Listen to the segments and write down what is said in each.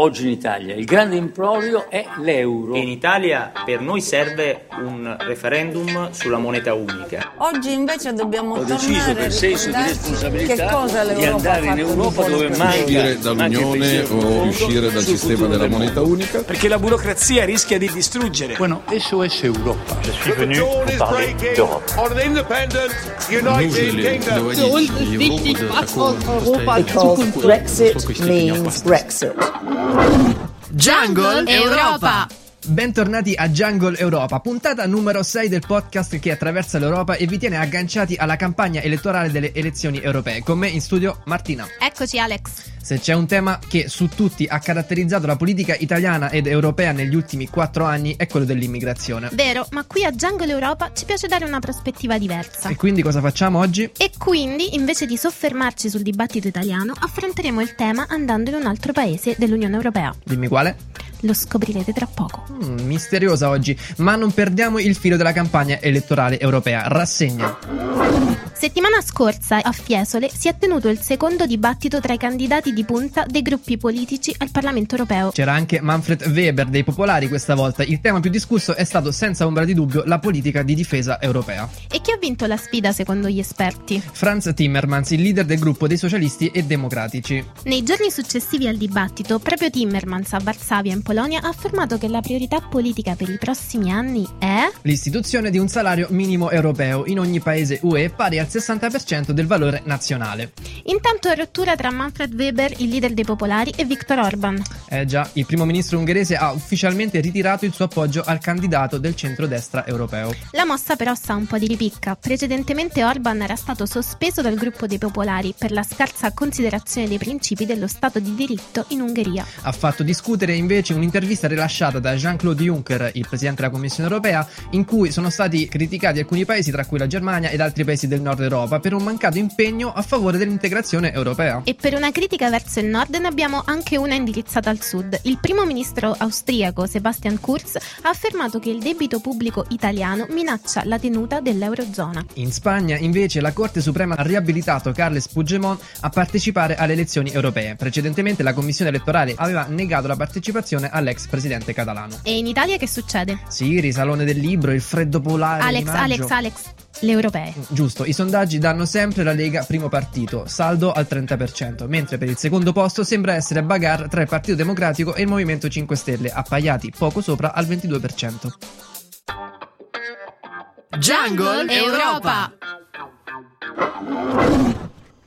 oggi in Italia. Il grande improvrio è l'euro. In Italia per noi serve un referendum sulla moneta unica. Oggi invece dobbiamo Ho tornare deciso per senso di responsabilità di andare in Europa dove noi. uscire dall'Unione o uscire dal sistema della del moneta unica. perché la burocrazia rischia di distruggere. Bueno, eso es Europa. Je suis venu pour parler d'Europe. Because Brexit means Brexit. Jungle Europa. Bentornati a Jungle Europa, puntata numero 6 del podcast che attraversa l'Europa e vi tiene agganciati alla campagna elettorale delle elezioni europee. Con me in studio Martina. Eccoci Alex. Se c'è un tema che su tutti ha caratterizzato la politica italiana ed europea negli ultimi quattro anni è quello dell'immigrazione. Vero, ma qui a Jungle Europa ci piace dare una prospettiva diversa. E quindi cosa facciamo oggi? E quindi, invece di soffermarci sul dibattito italiano, affronteremo il tema andando in un altro paese dell'Unione Europea. Dimmi quale? Lo scoprirete tra poco. Mm, misteriosa oggi, ma non perdiamo il filo della campagna elettorale europea. Rassegna. Settimana scorsa a Fiesole si è tenuto il secondo dibattito tra i candidati di punta dei gruppi politici al Parlamento europeo. C'era anche Manfred Weber dei Popolari questa volta. Il tema più discusso è stato senza ombra di dubbio la politica di difesa europea. E chi ha vinto la sfida secondo gli esperti? Franz Timmermans, il leader del gruppo dei socialisti e democratici. Nei giorni successivi al dibattito, proprio Timmermans a Varsavia in Polonia ha affermato che la priorità politica per i prossimi anni è L'istituzione di un salario minimo europeo in ogni paese UE pari al 60% del valore nazionale. Intanto rottura tra Manfred Weber, il leader dei popolari, e Viktor Orban. Eh già, il primo ministro ungherese ha ufficialmente ritirato il suo appoggio al candidato del centrodestra europeo. La mossa però sa un po' di ripicca. Precedentemente Orban era stato sospeso dal gruppo dei popolari per la scarsa considerazione dei principi dello Stato di diritto in Ungheria. Ha fatto discutere invece un'intervista rilasciata da Jean-Claude Juncker, il presidente della Commissione europea, in cui sono stati criticati alcuni paesi, tra cui la Germania ed altri paesi del nord Europa, per un mancato impegno a favore dell'integrazione europea. E per una critica verso il nord ne abbiamo anche una indirizzata al sud. Il primo ministro austriaco Sebastian Kurz ha affermato che il debito pubblico italiano minaccia la tenuta dell'Eurozona. In Spagna, invece, la Corte Suprema ha riabilitato Carles Puigdemont a partecipare alle elezioni europee. Precedentemente la Commissione elettorale aveva negato la partecipazione all'ex presidente catalano. E in Italia che succede? Sì, risalone del libro, il freddo polare. Alex. Alex, Alex, le europee. Giusto, i sondaggi danno sempre la Lega primo partito, saldo al 30%, mentre per il secondo posto sembra essere bagarre tra il Partito Democratico e il Movimento 5 Stelle, appaiati poco sopra al 22%. Jungle Europa.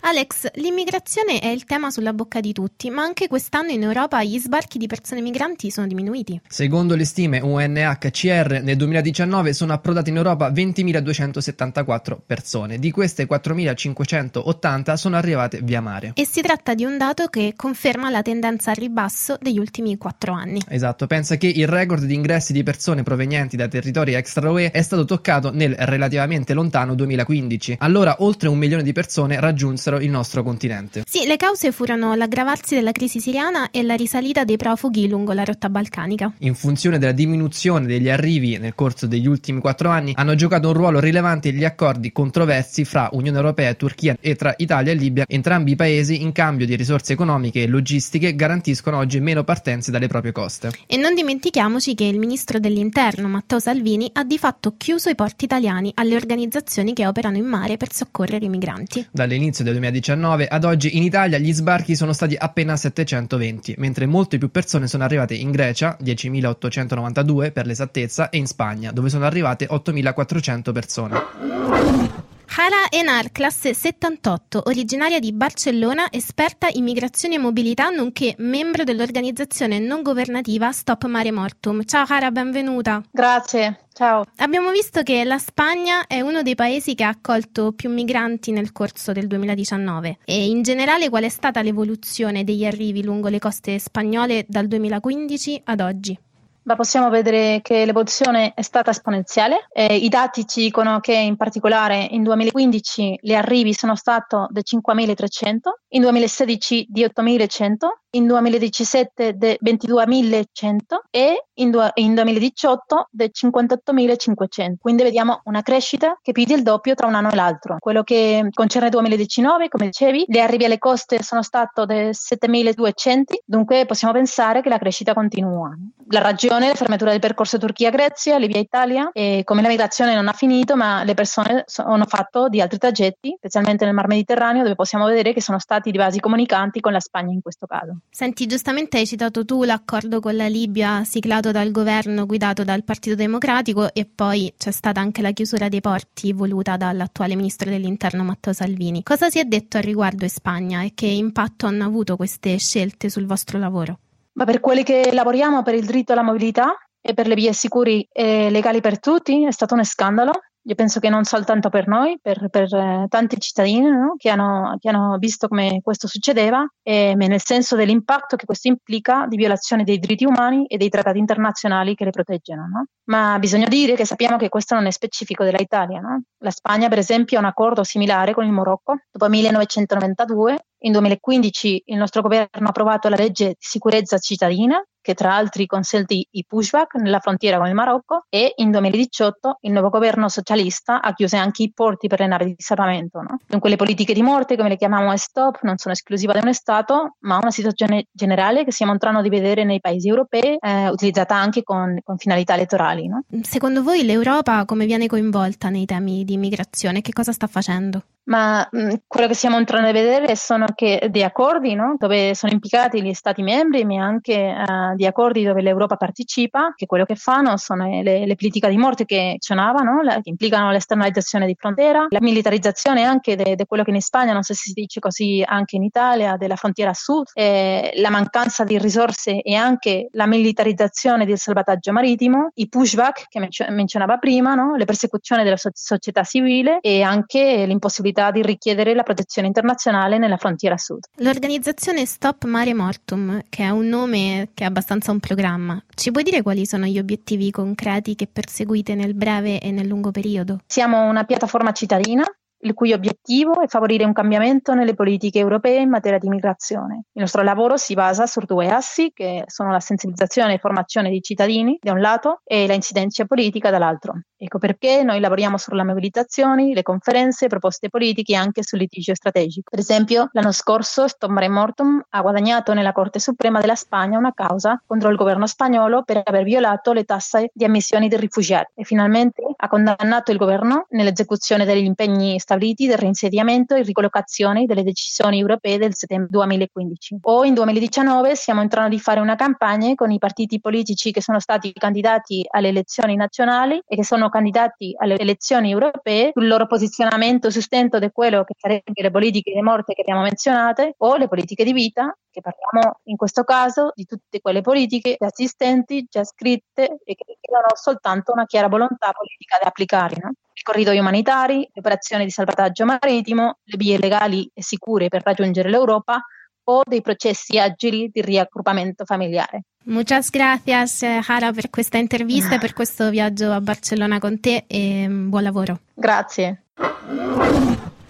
Alex, l'immigrazione è il tema sulla bocca di tutti, ma anche quest'anno in Europa gli sbarchi di persone migranti sono diminuiti. Secondo le stime UNHCR, nel 2019 sono approdate in Europa 20.274 persone, di queste 4.580 sono arrivate via mare. E si tratta di un dato che conferma la tendenza al ribasso degli ultimi quattro anni. Esatto, pensa che il record di ingressi di persone provenienti da territori extra UE è stato toccato nel relativamente lontano 2015. Allora oltre un milione di persone raggiunsero il nostro continente. Sì, le cause furono l'aggravarsi della crisi siriana e la risalita dei profughi lungo la rotta balcanica. In funzione della diminuzione degli arrivi nel corso degli ultimi quattro anni, hanno giocato un ruolo rilevante gli accordi controversi fra Unione Europea e Turchia e tra Italia e Libia. Entrambi i paesi, in cambio di risorse economiche e logistiche, garantiscono oggi meno partenze dalle proprie coste. E non dimentichiamoci che il ministro dell'Interno, Matteo Salvini, ha di fatto chiuso i porti italiani alle organizzazioni che operano in mare per soccorrere i migranti. Dall'inizio del 2019 ad oggi in Italia gli sbarchi sono stati appena 720, mentre molte più persone sono arrivate in Grecia, 10.892 per l'esattezza, e in Spagna, dove sono arrivate 8.400 persone. Hara Enar, classe 78, originaria di Barcellona, esperta in migrazione e mobilità, nonché membro dell'organizzazione non governativa Stop Mare Mortum. Ciao Hara, benvenuta. Grazie, ciao. Abbiamo visto che la Spagna è uno dei paesi che ha accolto più migranti nel corso del 2019 e in generale qual è stata l'evoluzione degli arrivi lungo le coste spagnole dal 2015 ad oggi? Ma possiamo vedere che l'evoluzione è stata esponenziale. Eh, I dati ci dicono che in particolare in 2015 gli arrivi sono stati di 5.300, in 2016 di 8.100 in 2017 di 22.100 e in, du- in 2018 di 58.500. Quindi vediamo una crescita che più del doppio tra un anno e l'altro. Quello che concerne il 2019, come dicevi, gli arrivi alle coste sono stati di 7.200, dunque possiamo pensare che la crescita continua. La ragione è la fermatura del percorso Turchia-Grecia, Libia-Italia e come la migrazione non ha finito, ma le persone hanno fatto di altri tragetti, specialmente nel Mar Mediterraneo, dove possiamo vedere che sono stati di vasi comunicanti con la Spagna in questo caso. Senti, giustamente hai citato tu l'accordo con la Libia siglato dal governo guidato dal Partito Democratico e poi c'è stata anche la chiusura dei porti voluta dall'attuale ministro dell'Interno Matteo Salvini. Cosa si è detto al riguardo in Spagna e che impatto hanno avuto queste scelte sul vostro lavoro? Ma per quelli che lavoriamo per il diritto alla mobilità e per le vie sicuri e legali per tutti è stato un scandalo io penso che non soltanto per noi, per, per eh, tanti cittadini no? che, hanno, che, hanno, visto come questo succedeva, e, nel senso dell'impatto che questo implica di violazione dei diritti umani e dei trattati internazionali che le proteggono. No? Ma bisogna dire che sappiamo che questo non è specifico dell'Italia. No? La Spagna, per esempio, ha un accordo similare con il Marocco dopo 1992 in 2015 il nostro governo ha approvato la legge di sicurezza cittadina che tra l'altro consente i pushback nella frontiera con il Marocco e in 2018 il nuovo governo socialista ha chiuso anche i porti per le navi di salvamento. No? Dunque le politiche di morte, come le chiamiamo stop, non sono esclusive di un Stato, ma una situazione generale che stiamo entrando di vedere nei paesi europei, eh, utilizzata anche con, con finalità elettorali. No? Secondo voi l'Europa come viene coinvolta nei temi di immigrazione? Che cosa sta facendo? ma mh, quello che stiamo entrando a vedere sono che dei accordi no? dove sono implicati gli Stati membri, ma anche uh, di accordi dove l'Europa partecipa, che quello che fanno sono le, le politiche di morte che menzionavano, la, che implicano l'esternalizzazione di frontiera, la militarizzazione anche di quello che in Spagna, non so se si dice così anche in Italia, della frontiera sud, eh, la mancanza di risorse e anche la militarizzazione del salvataggio marittimo, i pushback che menzionava prima, no? le persecuzioni della so- società civile e anche l'impossibilità possibilità di richiedere la protezione internazionale nella frontiera sud. L'organizzazione Stop Mare Mortum, che è un nome che è abbastanza un programma, ci puoi dire quali sono gli obiettivi concreti che perseguite nel breve e nel lungo periodo? Siamo una piattaforma cittadina il cui obiettivo è favorire un cambiamento nelle politiche europee in materia di migrazione. Il nostro lavoro si basa su due assi, che sono la sensibilizzazione e formazione dei cittadini da un lato e la incidenza politica dall'altro. Ecco perché noi lavoriamo sulle mobilitazioni, le conferenze, proposte politiche e anche sul litigio strategico. Per esempio, l'anno scorso Stop Mare Mortum ha guadagnato nella Corte Suprema della Spagna una causa contro il governo spagnolo per aver violato le tasse di ammissione dei rifugiati e finalmente ha condannato il governo nell'esecuzione degli impegni stabiliti del reinsediamento e ricollocazione delle decisioni europee del settembre 2015. O in 2019 stiamo entrando di fare una campagna con i partiti politici che sono stati candidati alle elezioni nazionali e che sono candidati alle elezioni europee sul loro posizionamento sustento di quello che sarebbero le politiche di morte che abbiamo menzionate o le politiche di vita che parliamo in questo caso di tutte quelle politiche già esistenti, già scritte e che richiedono soltanto una chiara volontà politica da applicare. No? I corridoi umanitari, le operazioni di salvataggio marittimo, le vie legali e sicure per raggiungere l'Europa o dei processi agili di riaggruppamento familiare. Muchas gracias Hara per questa intervista e per questo viaggio a Barcellona con te e mm, buon lavoro. Grazie.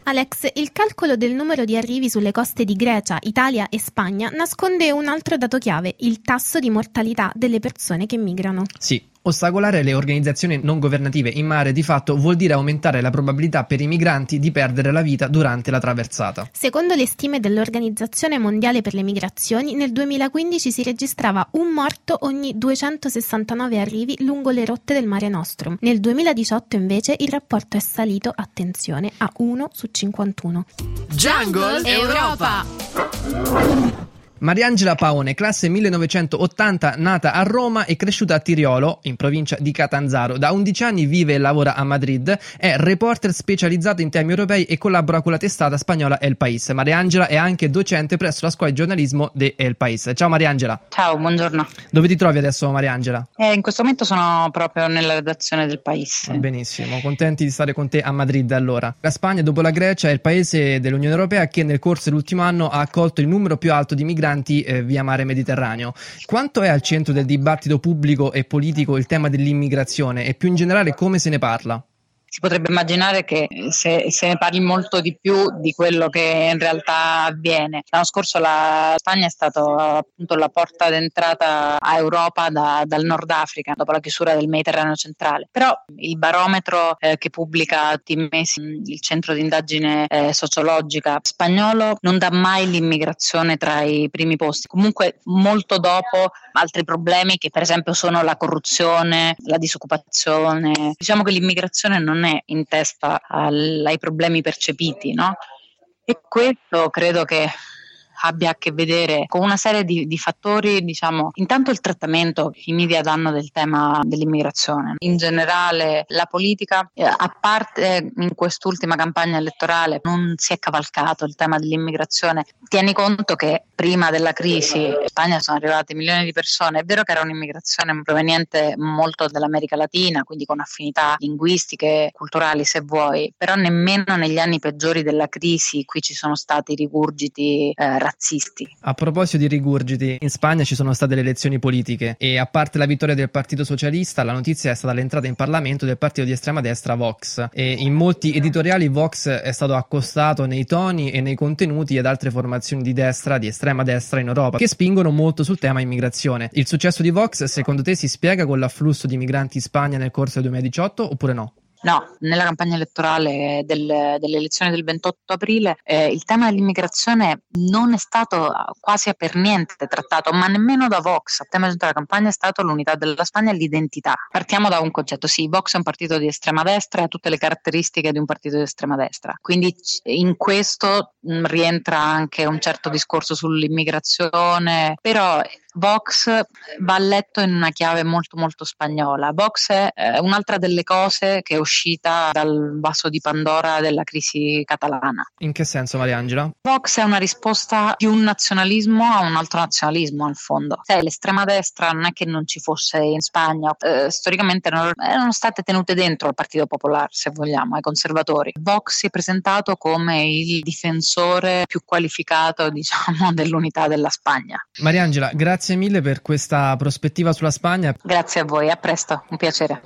Alex, il calcolo del numero di arrivi sulle coste di Grecia, Italia e Spagna nasconde un altro dato chiave, il tasso di mortalità delle persone che migrano. Sì, Ostacolare le organizzazioni non governative in mare di fatto vuol dire aumentare la probabilità per i migranti di perdere la vita durante la traversata. Secondo le stime dell'Organizzazione Mondiale per le Migrazioni, nel 2015 si registrava un morto ogni 269 arrivi lungo le rotte del Mare Nostrum. Nel 2018 invece il rapporto è salito, attenzione, a 1 su 51. Jungle Europa! Mariangela Paone, classe 1980, nata a Roma e cresciuta a Tiriolo, in provincia di Catanzaro. Da 11 anni vive e lavora a Madrid, è reporter specializzato in temi europei e collabora con la testata spagnola El País. Mariangela è anche docente presso la scuola di giornalismo di El País. Ciao Mariangela. Ciao, buongiorno. Dove ti trovi adesso Mariangela? Eh, in questo momento sono proprio nella redazione del País. Benissimo, contenti di stare con te a Madrid allora. La Spagna, dopo la Grecia, è il paese dell'Unione Europea che nel corso dell'ultimo anno ha accolto il numero più alto di migranti migranti eh, via mare Mediterraneo. Quanto è al centro del dibattito pubblico e politico il tema dell'immigrazione e più in generale come se ne parla? Si potrebbe immaginare che se, se, ne parli molto di più di quello che in realtà avviene. L'anno scorso la Spagna è stata appunto la porta d'entrata a Europa da, dal Nord Africa dopo la chiusura del Mediterraneo centrale. Però il barometro eh, che pubblica tutti i mesi il centro di indagine eh, sociologica spagnolo non dà mai l'immigrazione tra i primi posti. Comunque molto dopo altri problemi che per esempio sono la corruzione, la disoccupazione. Diciamo che l'immigrazione non è in testa al, ai problemi percepiti, no? E questo credo che abbia a che vedere con una serie di, di fattori, diciamo, intanto il trattamento che i media danno del tema dell'immigrazione. In generale la politica, eh, a parte in quest'ultima campagna elettorale, non si è cavalcato il tema dell'immigrazione. Tieni conto che prima della crisi in Spagna sono arrivate milioni di persone, è vero che era un'immigrazione proveniente molto dall'America Latina, quindi con affinità linguistiche, culturali se vuoi, però nemmeno negli anni peggiori della crisi qui ci sono stati rigurgiti eh, razzisti. A proposito di rigurgiti, in Spagna ci sono state le elezioni politiche e a parte la vittoria del Partito Socialista, la notizia è stata l'entrata in Parlamento del partito di estrema destra Vox e in molti editoriali Vox è stato accostato nei toni e nei contenuti ad altre formazioni di destra, di estrema destra in Europa, che spingono molto sul tema immigrazione. Il successo di Vox secondo te si spiega con l'afflusso di migranti in Spagna nel corso del 2018 oppure no? No, nella campagna elettorale del, delle elezioni del 28 aprile eh, il tema dell'immigrazione non è stato quasi per niente trattato, ma nemmeno da Vox. Il tema della campagna è stato l'unità della Spagna e l'identità. Partiamo da un concetto, sì, Vox è un partito di estrema destra e ha tutte le caratteristiche di un partito di estrema destra, quindi in questo mh, mm, rientra anche un certo discorso sull'immigrazione, però Vox va letto in una chiave molto molto spagnola. Vox è eh, un'altra delle cose che è uscita dal vaso di Pandora della crisi catalana. In che senso, Mariangela? Vox è una risposta di un nazionalismo a un altro nazionalismo, al fondo. Cioè, l'estrema destra non è che non ci fosse in Spagna, eh, storicamente non, erano state tenute dentro al Partito Popolare, se vogliamo, ai conservatori. Vox si è presentato come il difensore più qualificato, diciamo, dell'unità della Spagna. Mariangela, grazie grazie mille per questa prospettiva sulla Spagna. Grazie a voi, a presto, un piacere.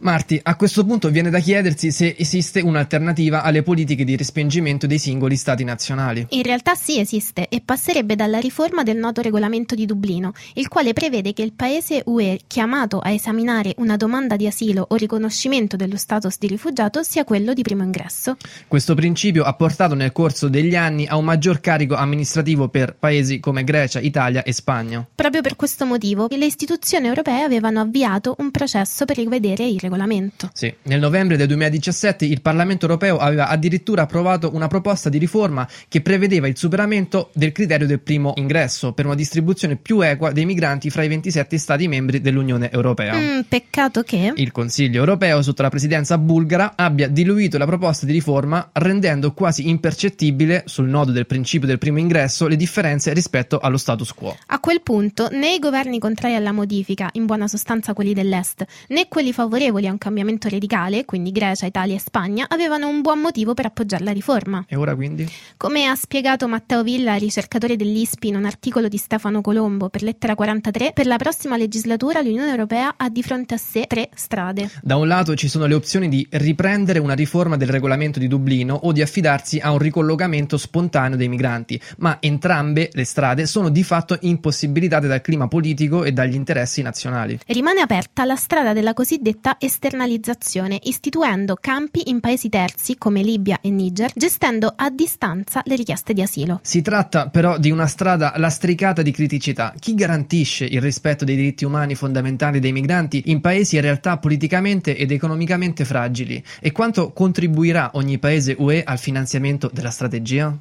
Marti, a questo punto viene da chiedersi se esiste un'alternativa alle politiche di respingimento dei singoli stati nazionali. In realtà sì esiste e passerebbe dalla riforma del noto regolamento di Dublino, il quale prevede che il paese UE chiamato a esaminare una domanda di asilo o riconoscimento dello status di rifugiato sia quello di primo ingresso. Questo principio ha portato nel corso degli anni a un maggior carico amministrativo per paesi come Grecia, Italia e Spagna. Proprio per questo motivo le istituzioni europee avevano avviato un processo per rivedere il regolamento. Sì, nel novembre del 2017 il Parlamento europeo aveva addirittura approvato una proposta di riforma che prevedeva il superamento del criterio del primo ingresso per una distribuzione più equa dei migranti fra i 27 Stati membri dell'Unione Europea. Mm, peccato che il Consiglio europeo sotto la presidenza bulgara abbia diluito la proposta di riforma rendendo quasi impercettibile sul nodo del principio del primo ingresso le differenze rispetto allo status quo. A quel punto né i governi contrari alla modifica, in buona sostanza quelli dell'Est, né quelli favorevoli favorevoli a un cambiamento radicale, quindi Grecia, Italia e Spagna, avevano un buon motivo per appoggiare la riforma. E ora quindi? Come ha spiegato Matteo Villa, ricercatore dell'ISPI, in un articolo di Stefano Colombo per lettera 43, per la prossima legislatura l'Unione Europea ha di fronte a sé tre strade. Da un lato ci sono le opzioni di riprendere una riforma del regolamento di Dublino o di affidarsi a un ricollocamento spontaneo dei migranti, ma entrambe le strade sono di fatto impossibilitate dal clima politico e dagli interessi nazionali. Rimane aperta la strada della cosiddetta esternalizzazione, istituendo campi in paesi terzi come Libia e Niger, gestendo a distanza le richieste di asilo. Si tratta però di una strada lastricata di criticità. Chi garantisce il rispetto dei diritti umani fondamentali dei migranti in paesi in realtà politicamente ed economicamente fragili? E quanto contribuirà ogni paese UE al finanziamento della strategia?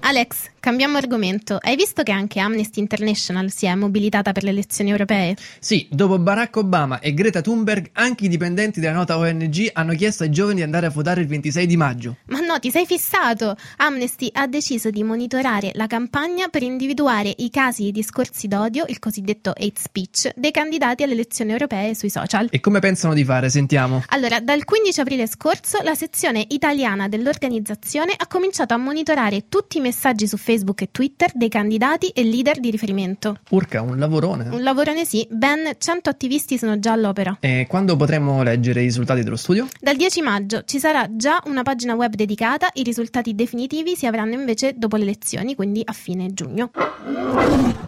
Alex, cambiamo argomento. Hai visto che anche Amnesty International si è mobilitata per le elezioni europee? Sì, dopo Barack Obama e Greta Thunberg, anche i dipendenti della nota ONG hanno chiesto ai giovani di andare a votare il 26 di maggio. Ma no, ti sei fissato! Amnesty ha deciso di monitorare la campagna per individuare i casi di discorsi d'odio, il cosiddetto hate speech, dei candidati alle elezioni europee sui social. E come pensano di fare? Sentiamo. Allora, dal 15 aprile scorso la sezione italiana dell'organizzazione ha cominciato a monitorare tutti i messaggi messaggi su Facebook e Twitter dei candidati e leader di riferimento. Urca, un lavorone. Un lavorone sì, ben 100 attivisti sono già all'opera. E quando potremo leggere i risultati dello studio? Dal 10 maggio ci sarà già una pagina web dedicata, i risultati definitivi si avranno invece dopo le elezioni, quindi a fine giugno.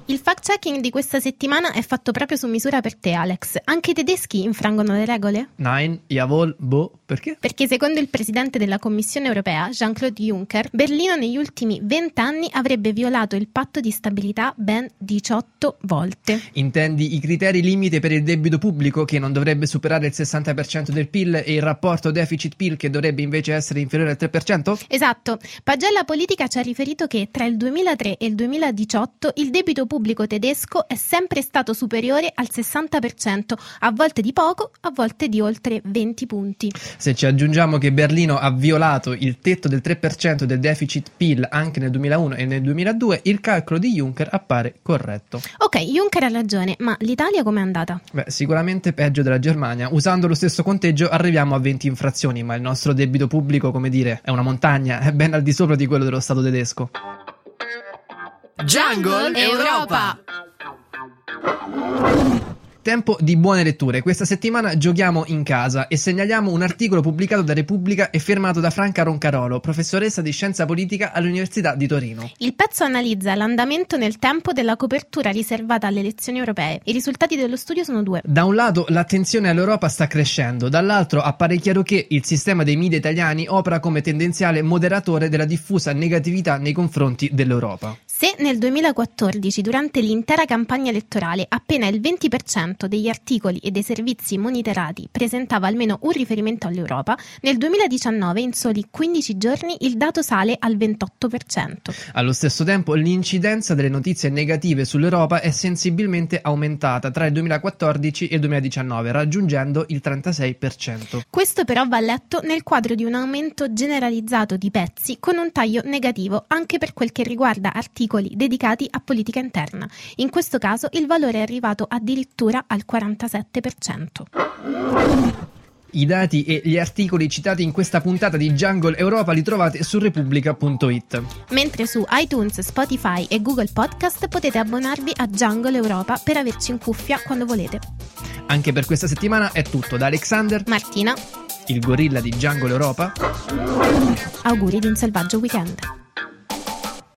Il fact-checking di questa settimana è fatto proprio su misura per te, Alex. Anche i tedeschi infrangono le regole? Nein, jawohl, boh, perché? Perché secondo il presidente della Commissione europea, Jean-Claude Juncker, Berlino negli ultimi 20 anni avrebbe violato il patto di stabilità ben 18 volte. Intendi i criteri limite per il debito pubblico che non dovrebbe superare il 60% del PIL e il rapporto deficit-PIL che dovrebbe invece essere inferiore al 3%? Esatto. Pagella Politica ci ha riferito che tra il 2003 e il 2018 il debito pubblico tedesco è sempre stato superiore al 60%, a volte di poco, a volte di oltre 20 punti. Se ci aggiungiamo che Berlino ha violato il tetto del 3% del deficit PIL anche nel 2001 e nel 2002, il calcolo di Juncker appare corretto. Ok, Juncker ha ragione, ma l'Italia com'è andata? Beh, sicuramente peggio della Germania. Usando lo stesso conteggio arriviamo a 20 infrazioni, ma il nostro debito pubblico, come dire, è una montagna, è ben al di sopra di quello dello Stato tedesco. Jungle Europa! Tempo di buone letture. Questa settimana giochiamo in casa e segnaliamo un articolo pubblicato da Repubblica e firmato da Franca Roncarolo, professoressa di scienza politica all'Università di Torino. Il pezzo analizza l'andamento nel tempo della copertura riservata alle elezioni europee. I risultati dello studio sono due. Da un lato l'attenzione all'Europa sta crescendo, dall'altro appare chiaro che il sistema dei media italiani opera come tendenziale moderatore della diffusa negatività nei confronti dell'Europa. Se nel 2014, durante l'intera campagna elettorale, appena il 20% degli articoli e dei servizi monitorati presentava almeno un riferimento all'Europa, nel 2019, in soli 15 giorni, il dato sale al 28%. Allo stesso tempo, l'incidenza delle notizie negative sull'Europa è sensibilmente aumentata tra il 2014 e il 2019, raggiungendo il 36%. Questo però va letto nel quadro di un aumento generalizzato di pezzi con un taglio negativo anche per quel che riguarda articoli dedicati a politica interna. In questo caso il valore è arrivato addirittura al 47%. I dati e gli articoli citati in questa puntata di Jungle Europa li trovate su repubblica.it. Mentre su iTunes, Spotify e Google Podcast potete abbonarvi a Jungle Europa per averci in cuffia quando volete. Anche per questa settimana è tutto da Alexander, Martina, il gorilla di Jungle Europa. Auguri di un selvaggio weekend.